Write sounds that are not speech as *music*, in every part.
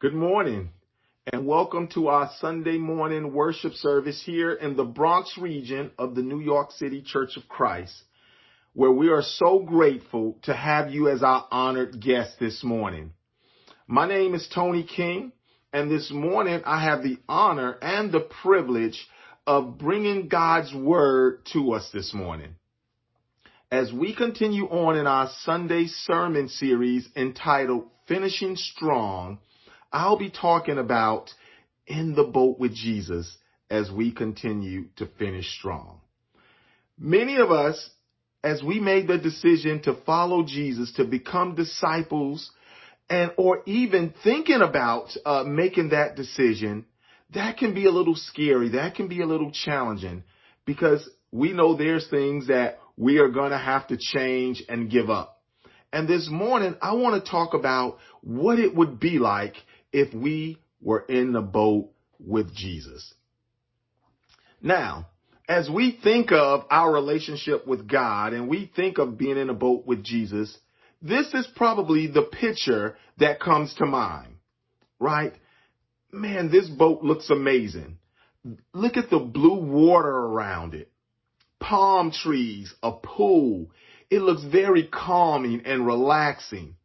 Good morning and welcome to our Sunday morning worship service here in the Bronx region of the New York City Church of Christ, where we are so grateful to have you as our honored guest this morning. My name is Tony King, and this morning I have the honor and the privilege of bringing God's word to us this morning. As we continue on in our Sunday sermon series entitled Finishing Strong, I'll be talking about in the boat with Jesus as we continue to finish strong. Many of us, as we made the decision to follow Jesus, to become disciples, and or even thinking about uh, making that decision, that can be a little scary. That can be a little challenging because we know there's things that we are going to have to change and give up. And this morning, I want to talk about what it would be like if we were in the boat with Jesus. Now, as we think of our relationship with God and we think of being in a boat with Jesus, this is probably the picture that comes to mind, right? Man, this boat looks amazing. Look at the blue water around it. Palm trees, a pool. It looks very calming and relaxing.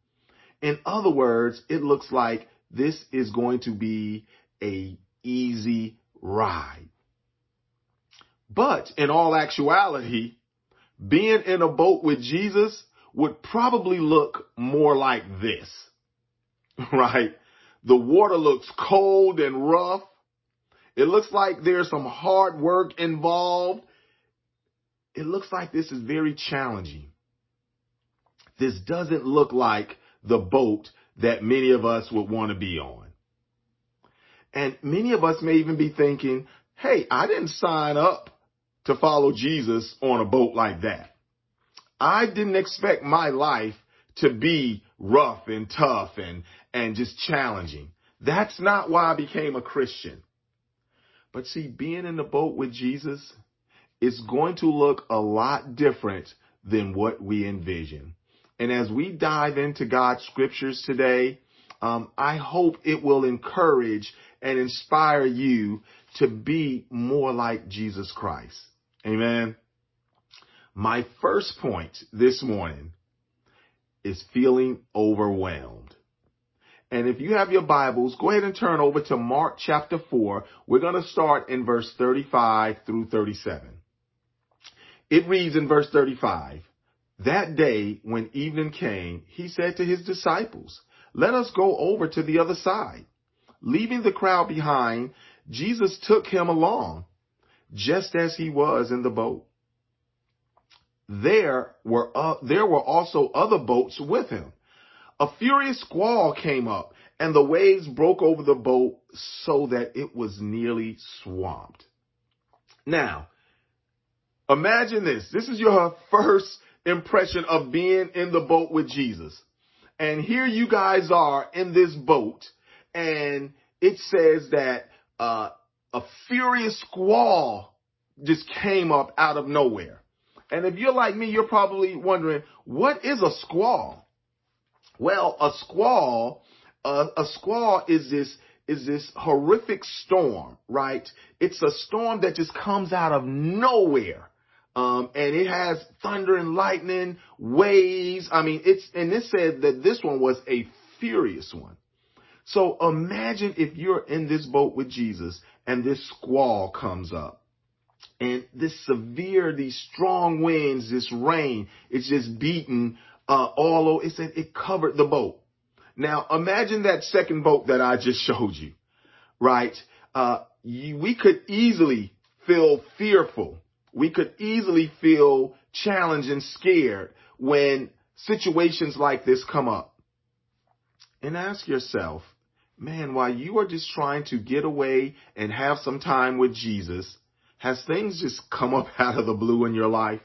In other words, it looks like this is going to be a easy ride. But in all actuality, being in a boat with Jesus would probably look more like this, *laughs* right? The water looks cold and rough. It looks like there's some hard work involved. It looks like this is very challenging. This doesn't look like the boat that many of us would want to be on. And many of us may even be thinking, hey, I didn't sign up to follow Jesus on a boat like that. I didn't expect my life to be rough and tough and, and just challenging. That's not why I became a Christian. But see, being in the boat with Jesus is going to look a lot different than what we envision. And as we dive into God's scriptures today, um, I hope it will encourage and inspire you to be more like Jesus Christ. Amen. My first point this morning is feeling overwhelmed. And if you have your Bibles, go ahead and turn over to Mark chapter 4. We're going to start in verse 35 through 37. It reads in verse 35, that day, when evening came, he said to his disciples, Let us go over to the other side. Leaving the crowd behind, Jesus took him along, just as he was in the boat. There were, uh, there were also other boats with him. A furious squall came up, and the waves broke over the boat so that it was nearly swamped. Now, imagine this. This is your *laughs* first impression of being in the boat with Jesus. And here you guys are in this boat, and it says that uh, a furious squall just came up out of nowhere. And if you're like me, you're probably wondering, what is a squall? Well, a squall, uh, a squall is this is this horrific storm, right? It's a storm that just comes out of nowhere. Um, and it has thunder and lightning, waves. I mean, it's, and it said that this one was a furious one. So imagine if you're in this boat with Jesus and this squall comes up and this severe, these strong winds, this rain, it's just beating, uh, all over. It said it covered the boat. Now imagine that second boat that I just *laughs* showed you, right? Uh, you, we could easily feel fearful we could easily feel challenged and scared when situations like this come up. And ask yourself, man, while you are just trying to get away and have some time with Jesus, has things just come up *laughs* out of the blue in your life?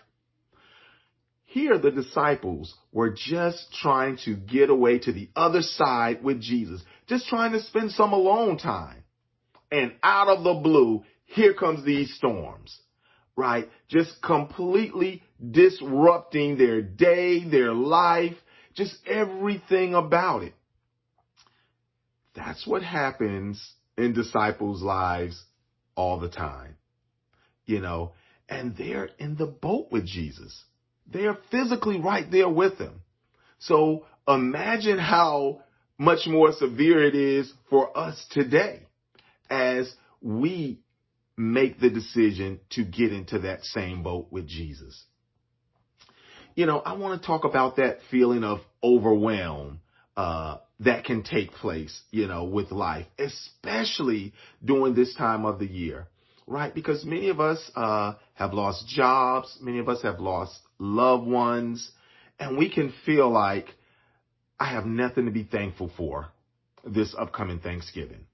Here, the disciples were just trying to get away to the other side with Jesus, just trying to spend some alone time. And out of the blue, here comes these storms right? Just completely disrupting their day, their life, just everything about it. That's what happens in disciples' lives all the time. You know, and they're in the boat with Jesus. They're physically right there with him. So imagine how much more severe it is for us today as we make the decision to get into that same boat with Jesus. You know, I want to talk about that feeling of overwhelm uh, that can take place, you know, with life, especially during this time of the year, right? Because many of us uh, have lost jobs, many of us have lost loved ones, and we can feel like I have nothing to be thankful for this upcoming Thanksgiving.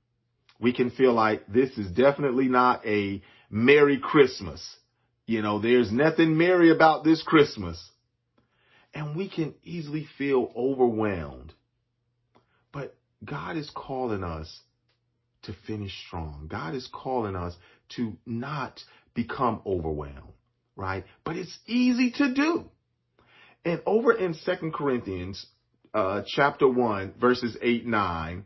We can feel like this is definitely not a Merry Christmas. You know, there's nothing merry about this Christmas. And we can easily feel overwhelmed but God is calling us to finish strong. God is calling us to not become overwhelmed, right? But it's easy to do. And over in Second Corinthians, uh, chapter 1, verses 8, 9,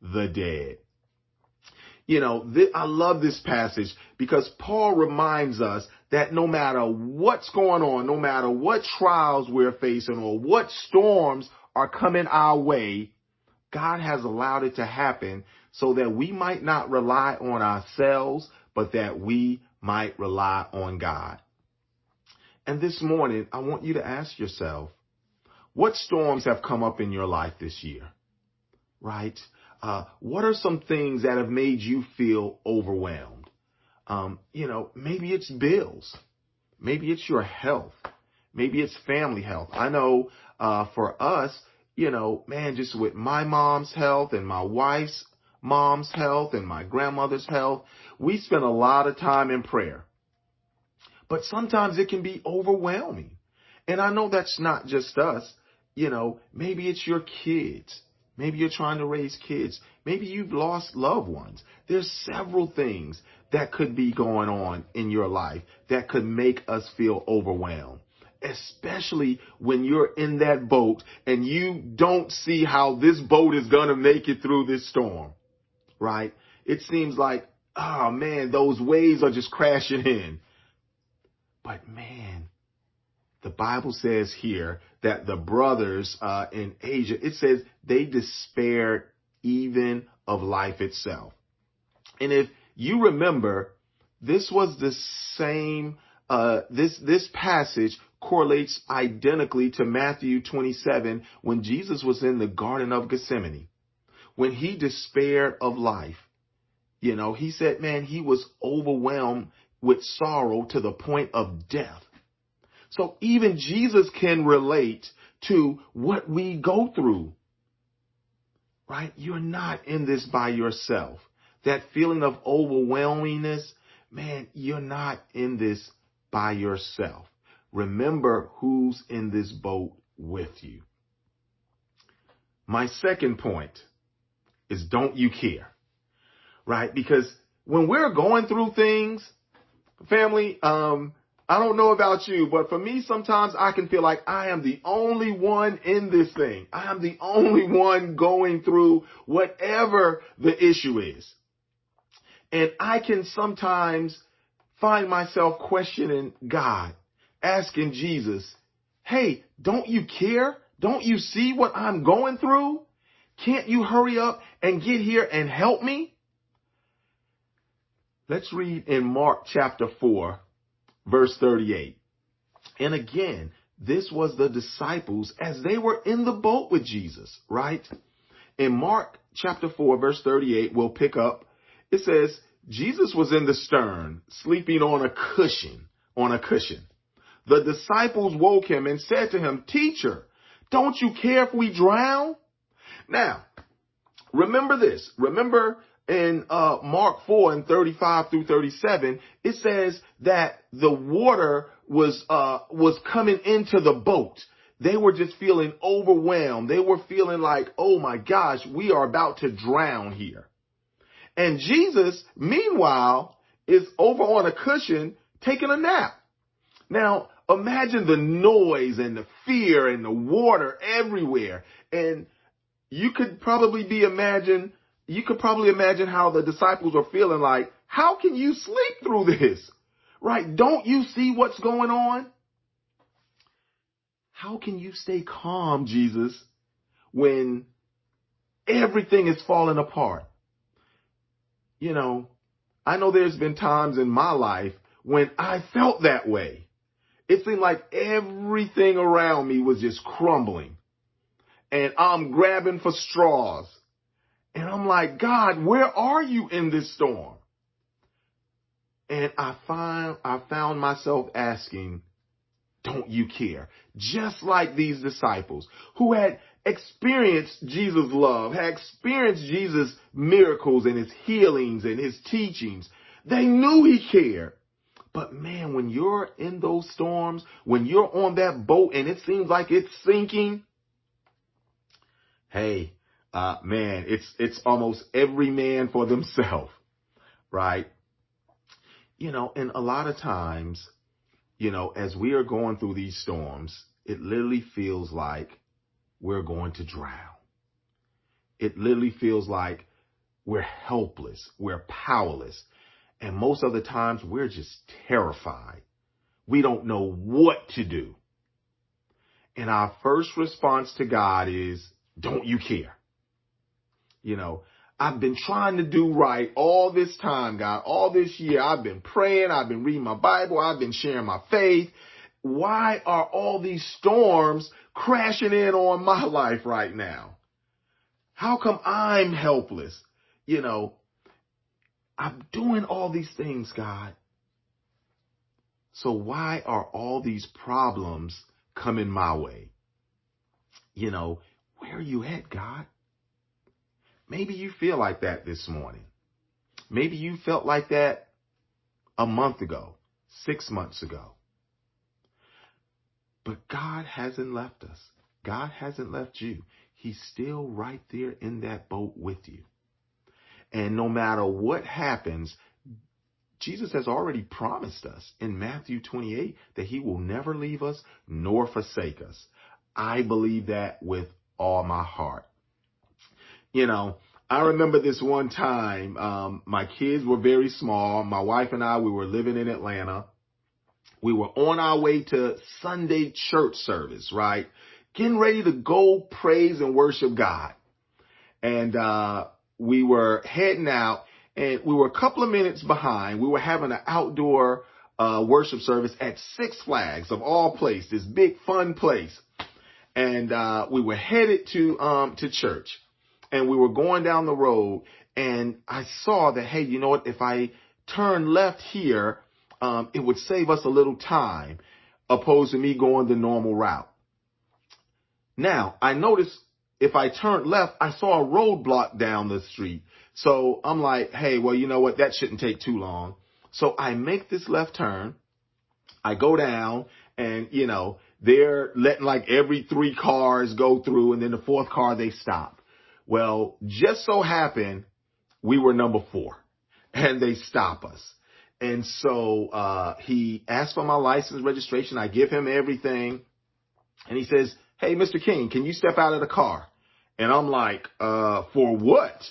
the dead. You know, th- I love this passage because Paul reminds us that no matter what's going on, no matter what trials we're facing or what storms are coming our way, God has allowed it to happen so that we might not rely on ourselves, but that we might rely on God. And this morning, I want you to ask yourself, what storms have come up in your life this year? Right? Uh, what are some things that have made you feel overwhelmed? Um, you know, maybe it's bills. Maybe it's your health. Maybe it's family health. I know, uh, for us, you know, man, just with my mom's health and my wife's mom's health and my grandmother's health, we spend a lot of time in prayer. But sometimes it can be overwhelming. And I know that's not just us. You know, maybe it's your kids. Maybe you're trying to raise kids. Maybe you've lost loved ones. There's several things that could be going on in your life that could make us feel overwhelmed. Especially when you're in that boat and you don't see how this boat is going to make it through this storm, right? It seems like, oh man, those waves are just crashing in. But man, the Bible says here that the brothers uh, in Asia, it says they despaired even of life itself. And if you remember, this was the same, uh, this, this passage correlates identically to Matthew 27 when Jesus was in the Garden of Gethsemane. When he despaired of life, you know, he said, man, he was overwhelmed with sorrow to the point of death. So even Jesus can relate to what we go through. Right? You're not in this by yourself. That feeling of overwhelmingness, man, you're not in this by yourself. Remember who's in this boat with you. My second point is don't you care? Right? Because when we're going through things, family, um, I don't know about you, but for me, sometimes I can feel like I am the only one in this thing. I am the only one going through whatever the issue is. And I can sometimes find myself questioning God, asking Jesus, Hey, don't you care? Don't you see what I'm going through? Can't you hurry up and get here and help me? Let's read in Mark chapter 4, verse 38. And again, this was the disciples as they were in the boat with Jesus, right? In Mark chapter 4, verse 38, we'll pick up. It says, Jesus was in the stern, sleeping on a cushion, on a cushion. The disciples woke him and said to him, Teacher, don't you care if we drown? Now, remember this. Remember in uh, Mark 4 and 35 through 37, it says that the water was uh, was coming into the boat. They were just feeling overwhelmed. They were feeling like, oh my gosh, we are about to drown here. And Jesus, meanwhile, is over on a cushion taking a nap. Now, imagine the noise and the fear and the water everywhere. And you could probably be imagine, you could probably imagine how the disciples are feeling like, how can you sleep through this? Right? Don't you see what's going on? How can you stay calm, Jesus, when everything is falling apart? You know, I know there's been times in my life when I felt that way. It seemed like everything around me was just crumbling and I'm grabbing for straws. And I'm like, God, where are you in this storm? And I find, I found myself asking, don't you care? Just like these disciples who had experienced Jesus' love, had experienced Jesus' miracles and his healings and his teachings. They knew he cared. But man, when you're in those storms, when you're on that boat and it seems like it's sinking, hey, uh, man, it's, it's almost every man for themselves, *laughs* right? You know, and a lot of times, you know, as we are going through these storms, it literally feels like we're going to drown. It literally feels like we're helpless. We're powerless. And most of the times we're just terrified. We don't know what to do. And our first response to God is, don't you care? You know, I've been trying to do right all this time, God, all this year. I've been praying. I've been reading my Bible. I've been sharing my faith. Why are all these storms crashing in on my *laughs* life right now? How come I'm helpless? You know, I'm doing all these things, God. So why are all these problems coming my way? You know, where are you at, God? Maybe you feel like that this morning. Maybe you felt like that a month ago, six months ago. But God hasn't left us. God hasn't left you. He's still right there in that boat with you. And no matter what happens, Jesus has already promised us in Matthew 28 that he will never leave us nor forsake us. I believe that with all my heart. You know, I remember this one time, um, my kids were very small. My wife and I, we were living in Atlanta we were on our way to Sunday church service, right? Getting ready to go praise and worship God. And, uh, we were heading out and we were a couple of minutes behind. We were having an outdoor, uh, worship service at Six Flags of all places, this big fun place. And, uh, we were headed to, um, to church and we were going down the road and I saw that, hey, you know what? If I turn left here, um, it would save us a little time opposed to me going the normal route. Now, I noticed if I turned left, I saw a roadblock down the street. So I'm like, hey, well, you know what? That shouldn't take too long. So I make this left turn. I go down and, you know, they're letting like every three cars go through and then the fourth car they stop. Well, just so happened we were number four and they stop us. And so uh, he asked for my license registration. I give him everything. And he says, Hey, Mr. King, can you step out of the car? And I'm like, uh, for what?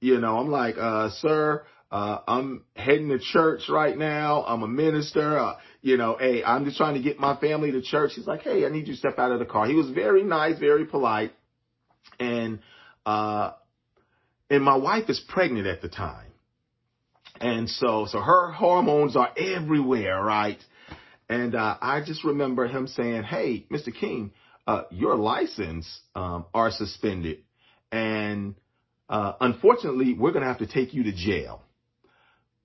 You know, I'm like, uh, sir, uh, I'm heading to church right now. I'm a minister. Uh, you know, hey, I'm just trying to get my family to church. He's like, Hey, I need you to step out of the car. He was very nice, very polite. And, uh, and my wife is pregnant at the time. And so, so her hormones are everywhere, right? And uh, I just remember him saying, "Hey, Mr. King, uh, your license um, are suspended, and uh, unfortunately, we're going to have to take you to jail."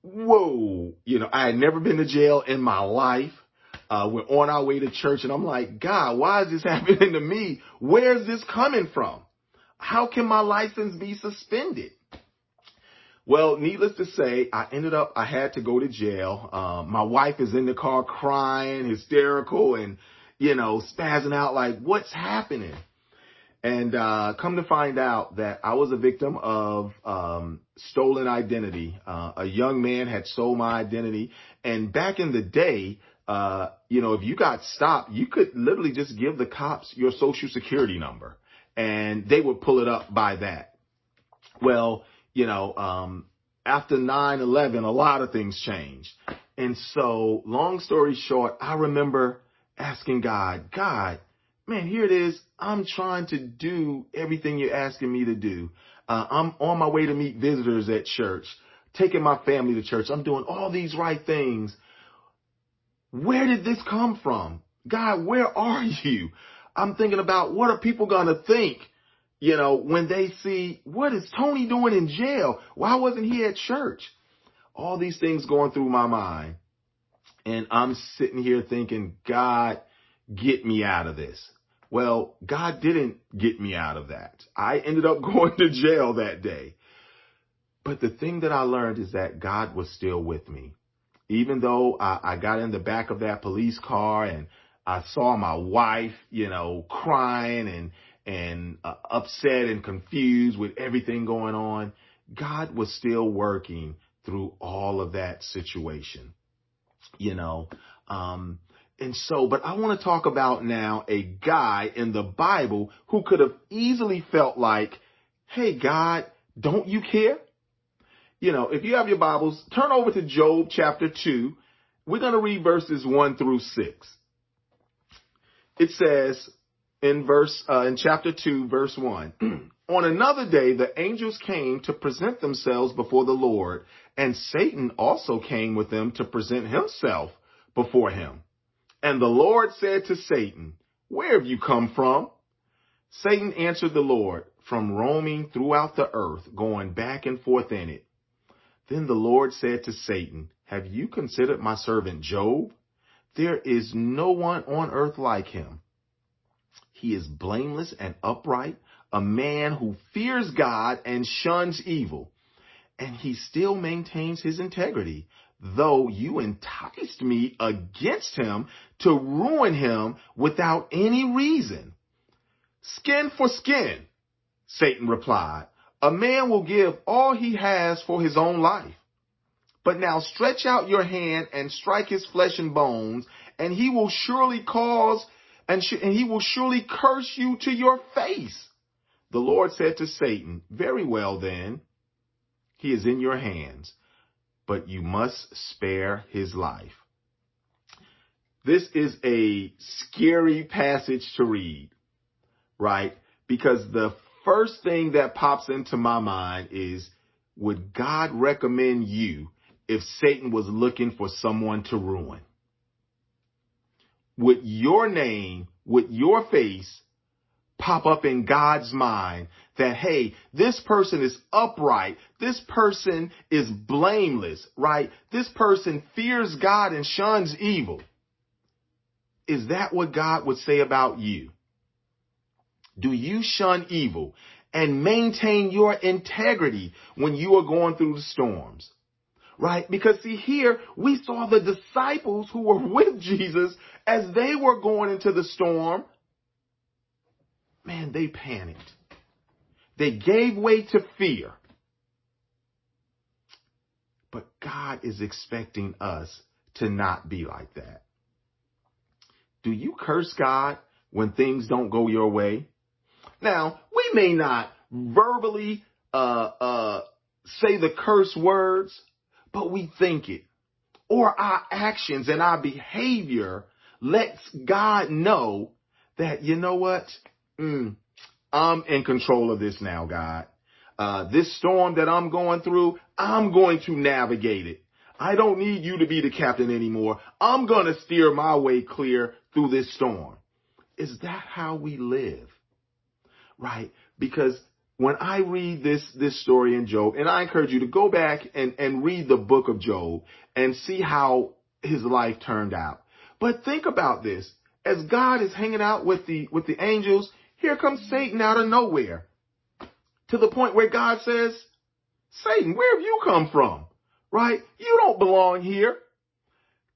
Whoa, you know, I had never been to jail in my life. Uh, we're on our way to church, and I'm like, God, why is this *laughs* happening to me? Where's this coming from? How can my license be suspended? Well, needless to say, I ended up, I had to go to jail. Um, my wife is in the car crying, hysterical, and, you know, spazzing out like, what's happening? And, uh, come to find out that I was a victim of, um, stolen identity. Uh, a young man had stole my identity. And back in the day, uh, you know, if you got stopped, you could literally just give the cops your social security number and they would pull it up by that. Well, you know, um, after 9-11, a lot of things changed. And so long story short, I remember asking God, God, man, here it is. I'm trying to do everything you're asking me to do. Uh, I'm on my way to meet visitors at church, taking my family to church. I'm doing all these right things. Where did this come from? God, where are *laughs* you? I'm thinking about what are people going to think? you know, when they see what is Tony doing in jail? Why wasn't he at church? All these things going through my mind. And I'm sitting here thinking, God, get me out of this. Well, God didn't get me out of that. I ended up *laughs* going to jail that day. But the thing that I learned is that God was still with me. Even though I, I got in the back of that police car and I saw my wife, you know, crying and, and uh, upset and confused with everything going on, God was still working through all of that situation. You know, um, and so, but I want to talk about now a guy in the Bible who could have easily felt like, Hey, God, don't you care? You know, if you have your Bibles, turn over to Job chapter two. We're going to read verses one through six. It says, in verse uh, in chapter 2 verse 1 *clears throat* on another day the angels came to present themselves before the lord and satan also came with them to present himself before him. And the lord said to satan where have you come from satan answered the lord from roaming throughout the earth going back and forth in it then the lord said to satan have you considered my servant job there is no one on earth like him he is blameless and upright, a man who fears God and shuns evil. And he still maintains his integrity, though you enticed me against him to ruin him without any reason. Skin for skin, Satan replied. A man will give all he has for his own life. But now stretch out your hand and strike his flesh and bones, and he will surely cause and, sh- and he will surely curse you to your face. The Lord said to Satan, Very well then, he is in your hands, but you must spare his life. This is a scary passage to read, right? Because the first thing that pops into my mind is, would God recommend you if Satan was looking for someone to ruin? would your name, would your face pop up in God's mind that, hey, this person is upright. This person is blameless, right? This person fears God and shuns evil. Is that what God would say about you? Do you shun evil and maintain your integrity when you are going through the storms? Right? Because see here, we saw the disciples who were with Jesus as they were going into the storm. Man, they panicked. They gave way to fear. But God is expecting us to not be like that. Do you curse God when things don't go your way? Now, we may not verbally uh, uh, say the curse words, but we think it. Or our actions and our behavior lets God know that, you know what? Mm, I'm in control of this now, God. Uh, this storm that I'm going through, I'm going to navigate it. I don't need you to be the captain anymore. I'm going to steer my way clear through this storm. Is that how we live? Right? Because when I read this, this story in Job, and I encourage you to go back and, and read the book of Job and see how his life turned out. But think about this. As God is hanging out with the, with the angels, here comes Satan out of nowhere. to the point where God says, Satan, where have you come from? Right? You don't belong here.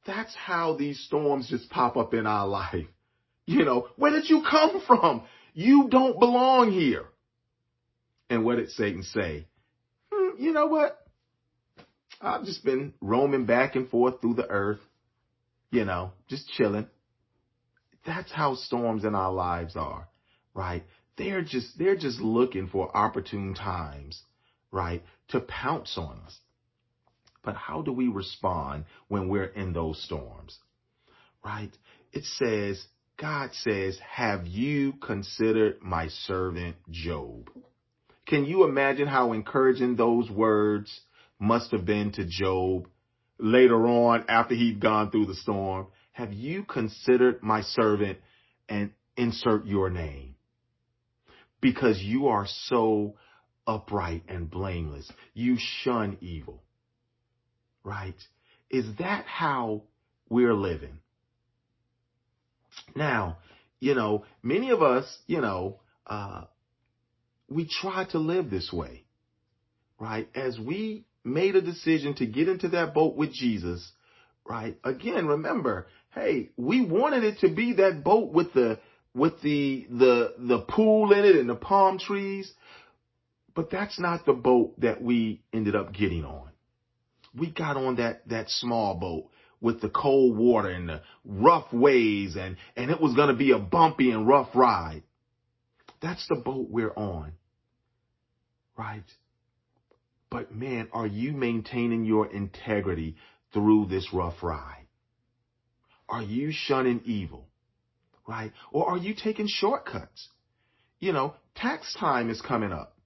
That's how these storms just pop up in our *laughs* life. You know, where did you come from? You don't belong here. And what did Satan say? Hmm, you know what? I've just been roaming back and forth through the earth, you know, just chilling. That's how storms in our lives are, right? They're just, they're just looking for opportune times, right? To pounce on us. But how do we respond when we're in those storms? Right? It says, God says, have you considered my servant Job? Can you imagine how encouraging those words must have been to Job later on after he'd gone through the storm? Have you considered my servant and insert your name? Because you are so upright and blameless. You shun evil right? Is that how we're living? Now, you know, many of us, you know, uh, we try to live this way, right? As we made a decision to get into that boat with Jesus, right? Again, remember, hey, we wanted it to be that boat with the, with the, the, the pool in it and the palm trees, but that's not the boat that we ended up getting on we got on that, that small boat with the cold water and the rough waves and, and it was going to be a bumpy and rough ride. That's the boat we're on. Right? But man, are you maintaining your integrity through this rough ride? Are you shunning evil? Right? Or are you taking shortcuts? You know, tax time is coming up.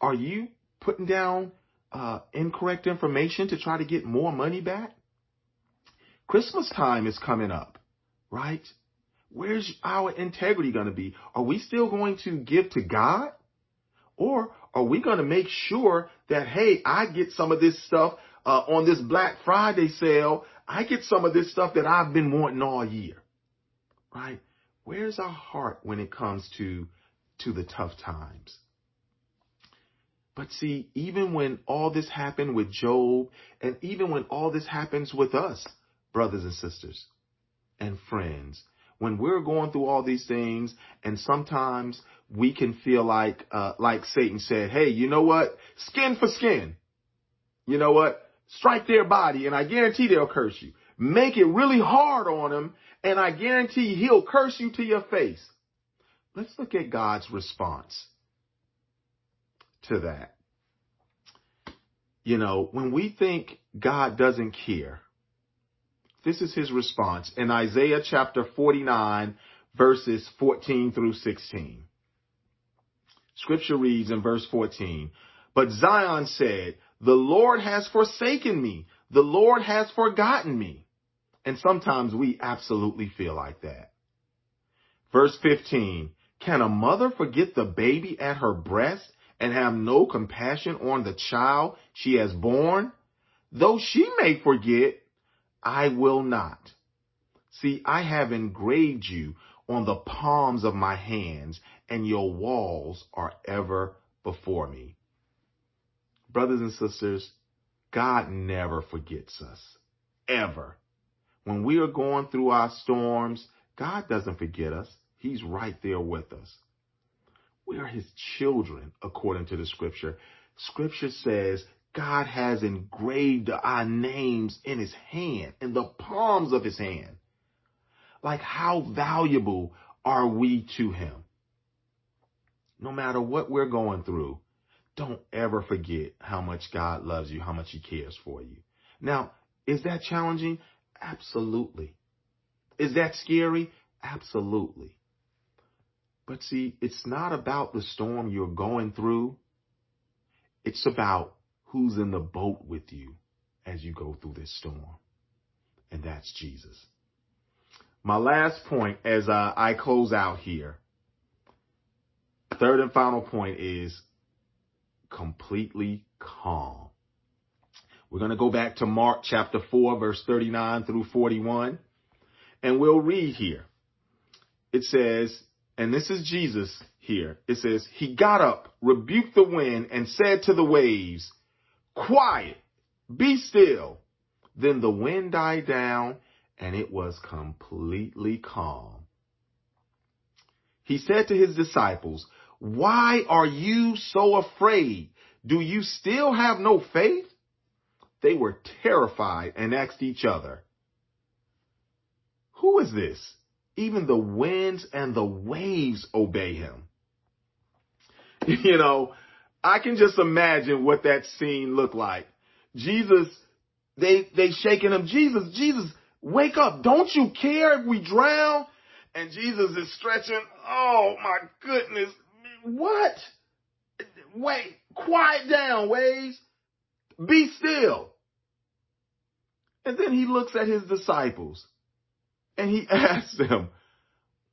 Are you putting down uh, incorrect information to try to get more money back? Christmas time is coming up, right? Where's our integrity going to be? Are we still going to give to God? Or are we going to make sure that, hey, I get some of this stuff uh, on this Black Friday sale. I get some of this stuff that I've been wanting all year, right? Where's our heart when it comes to, to the tough times? But see, even when all this happened with Job, and even when all this happens with us, brothers and sisters and friends, when we're going through all these things, and sometimes we can feel like, uh, like Satan said, hey, you know what? Skin for skin. You know what? Strike their body, and I guarantee they'll curse you. Make it really hard on them, and I guarantee he'll curse you to your face. Let's look at God's response to that. You know, when we think God doesn't care, this is his response in Isaiah chapter 49 verses 14 through 16. Scripture reads in verse 14, but Zion said, the Lord has forsaken me. The Lord has forgotten me. And sometimes we absolutely feel like that. Verse 15, can a mother forget the baby at her breast and have no compassion on the child she has born? Though she may forget, I will not. See, I have engraved you on the palms of my hands, and your walls are ever before me. Brothers and sisters, God never forgets us. Ever. When we are going through our storms, God doesn't forget us. He's right there with us. We are his children, according to the scripture. Scripture says God has engraved our names in his hand, in the palms of his hand. Like how valuable are we to him? No matter what we're going through, don't ever forget how much God loves you, how much he cares for you. Now, is that challenging? Absolutely. Is that scary? Absolutely. But see, it's not about the storm you're going through. It's about who's in the boat with you as you go through this storm. And that's Jesus. My last point as uh, I close out here, third and final point is completely calm. We're going to go back to Mark chapter 4, verse 39 through 41, and we'll read here. It says, and this is Jesus here. It says, He got up, rebuked the wind, and said to the waves, Quiet, be still. Then the wind died down, and it was completely calm. He said to his disciples, Why are you so afraid? Do you still have no faith? They were terrified and asked each other, Who is this? Even the winds and the waves obey him. *laughs* You know, I can just imagine what that scene looked like. Jesus, they, they shaking him, Jesus, Jesus, wake up. Don't you care if we drown? And Jesus is stretching. Oh my goodness. What? Wait, quiet down, waves. Be still. And then he looks at his disciples and he *laughs* asks them,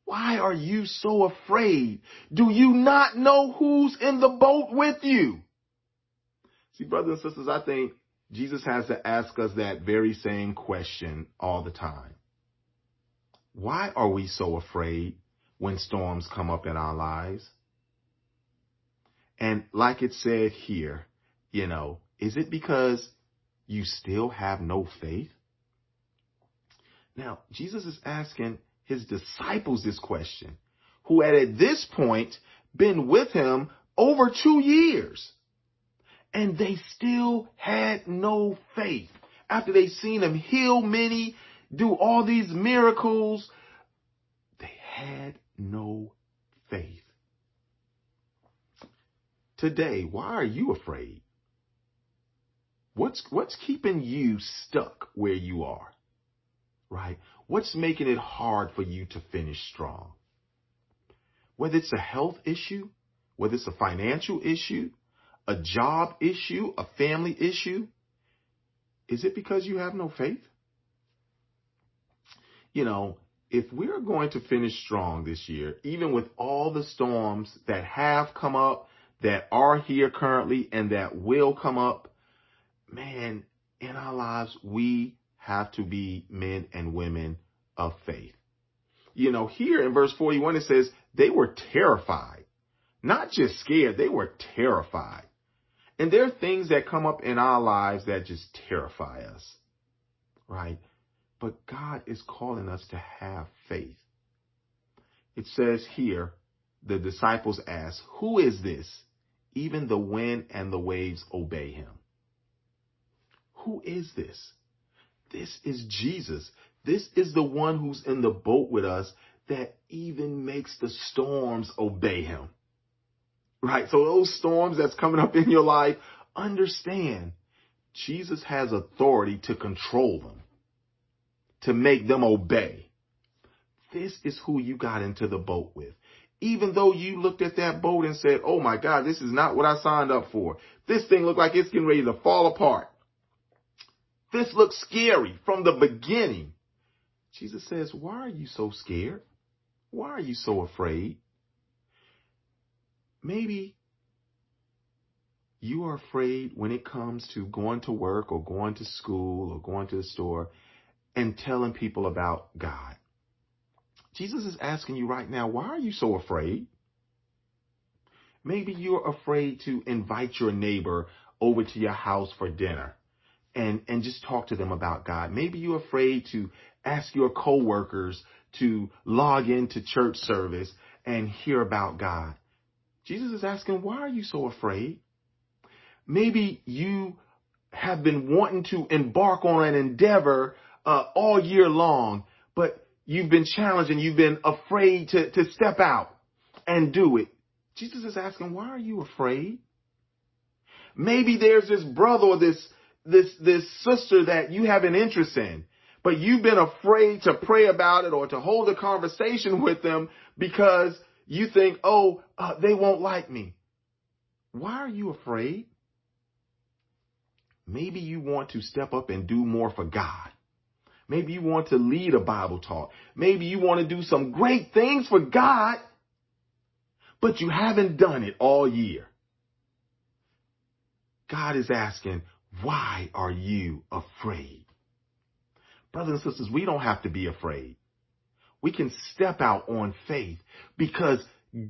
why are you so afraid? Do you not know who's in the boat with you? See, brothers and sisters, I think Jesus has to ask us that very same question all the time. Why are we so afraid when storms come up in our lives? And like it said here, you know, is it because you still have no faith? Now, Jesus is asking his disciples this question, who had at this point been with him over two years. And they still had no faith. After they seen him heal many, do all these miracles, they had no faith. Today, why are you afraid? What's, what's keeping you stuck where you are? Right? What's making it hard for you to finish strong? Whether it's a health issue, whether it's a financial issue, a job issue, a family issue, is it because you have no faith? You know, if we're going to finish strong this year, even with all the storms that have come up, that are here currently, and that will come up, man, in our lives, we have to be men and women of faith. You know, here in verse 41, it says they were terrified, not just scared, they were terrified. And there are things that come up in our lives that just terrify us, right? But God is calling us to have faith. It says here, the disciples asked, Who is this? Even the wind and the waves obey him. Who is this? This is Jesus. This is the one who's in the boat with us that even makes the storms obey him. Right? So those storms that's coming up in your life, understand Jesus has authority to control them, to make them obey. This is who you got into the boat with. Even though you looked at that boat and said, oh my God, this is not what I signed up for. This thing looked like it's getting ready to fall apart. This looks scary from the beginning. Jesus says, Why are you so scared? Why are you so afraid? Maybe you are afraid when it comes to going to work or going to school or going to the store and telling people about God. Jesus is asking you right now, why are you so afraid? Maybe you're afraid to invite your neighbor over to your house for dinner and, and just talk to them about God. Maybe you're afraid to ask your coworkers to log into church service and hear about God. Jesus is asking, why are you so afraid? Maybe you have been wanting to embark on an endeavor uh, all year long, but you've been challenged and you've been afraid to, to step out and do it. Jesus is asking, why are you afraid? Maybe there's this brother or this this this sister that you have an interest in, but you've been afraid to pray about it or to hold a conversation with them because you think, oh, uh, they won't like me. Why are you afraid? Maybe you want to step up and do more for God. Maybe you want to lead a Bible talk. Maybe you want to do some great things for God, but you haven't done it all year. God is asking, why are you afraid? Brothers and sisters, we don't have to be afraid. We can step out on faith because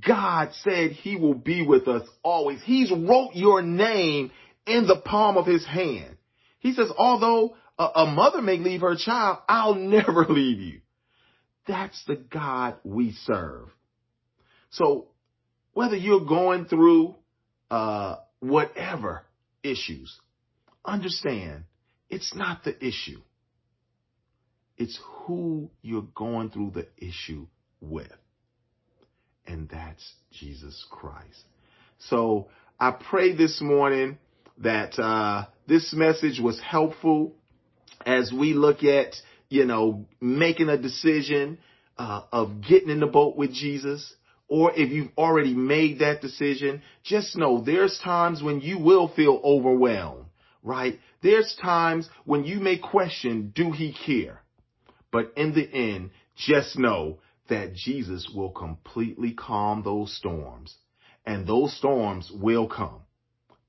God said he will be with us always. He's wrote your name in the palm of his hand. He says, although a, mother may leave her child, I'll *laughs* never leave you. That's the God we serve. So whether you're going through uh, whatever issues, understand it's not the issue. It's who you're going through the issue with. And that's Jesus Christ. So I pray this morning that uh, this message was helpful as we look at, you know, making a decision uh, of getting in the boat with Jesus. Or if you've already made that decision, just know there's times when you will feel overwhelmed, right? There's times when you may question, do he care? But in the end, just know that Jesus will completely calm those storms and those storms will come.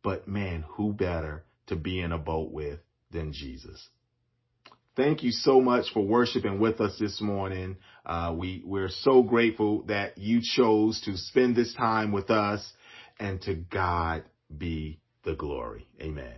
But man, who better to be in a boat with than Jesus? Thank you so much for worshiping with us this morning. Uh, we, we're so grateful that you chose to spend this time with us and to God be the glory. Amen.